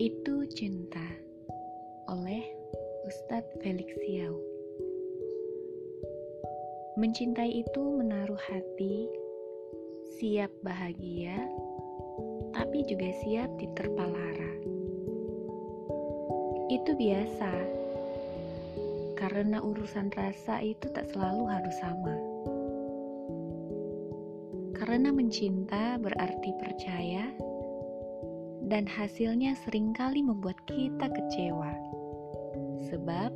Itu Cinta oleh Ustadz Felix Siau Mencintai itu menaruh hati, siap bahagia, tapi juga siap diterpa lara. Itu biasa, karena urusan rasa itu tak selalu harus sama. Karena mencinta berarti percaya dan hasilnya sering kali membuat kita kecewa, sebab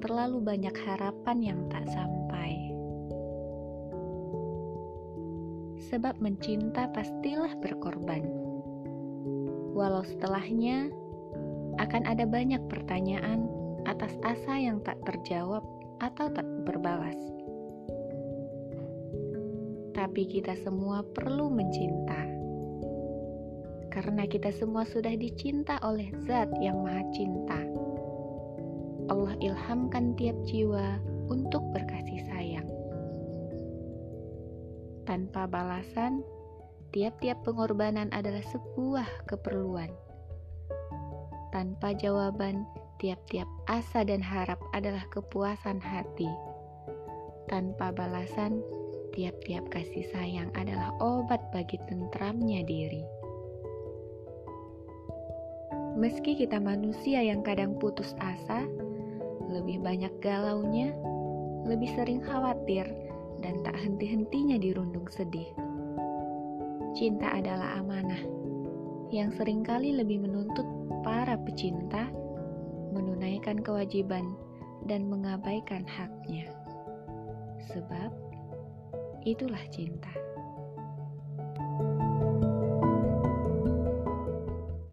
terlalu banyak harapan yang tak sampai. sebab mencinta pastilah berkorban. Walau setelahnya akan ada banyak pertanyaan atas asa yang tak terjawab atau tak berbalas. Tapi kita semua perlu mencinta. Karena kita semua sudah dicinta oleh Zat yang Maha Cinta. Allah ilhamkan tiap jiwa untuk berkasih sayang tanpa balasan, tiap-tiap pengorbanan adalah sebuah keperluan. Tanpa jawaban, tiap-tiap asa dan harap adalah kepuasan hati. Tanpa balasan, tiap-tiap kasih sayang adalah obat bagi tentramnya diri. Meski kita manusia yang kadang putus asa, lebih banyak galaunya, lebih sering khawatir, dan tak henti-hentinya dirundung sedih. Cinta adalah amanah yang sering kali lebih menuntut para pecinta menunaikan kewajiban dan mengabaikan haknya. Sebab itulah cinta.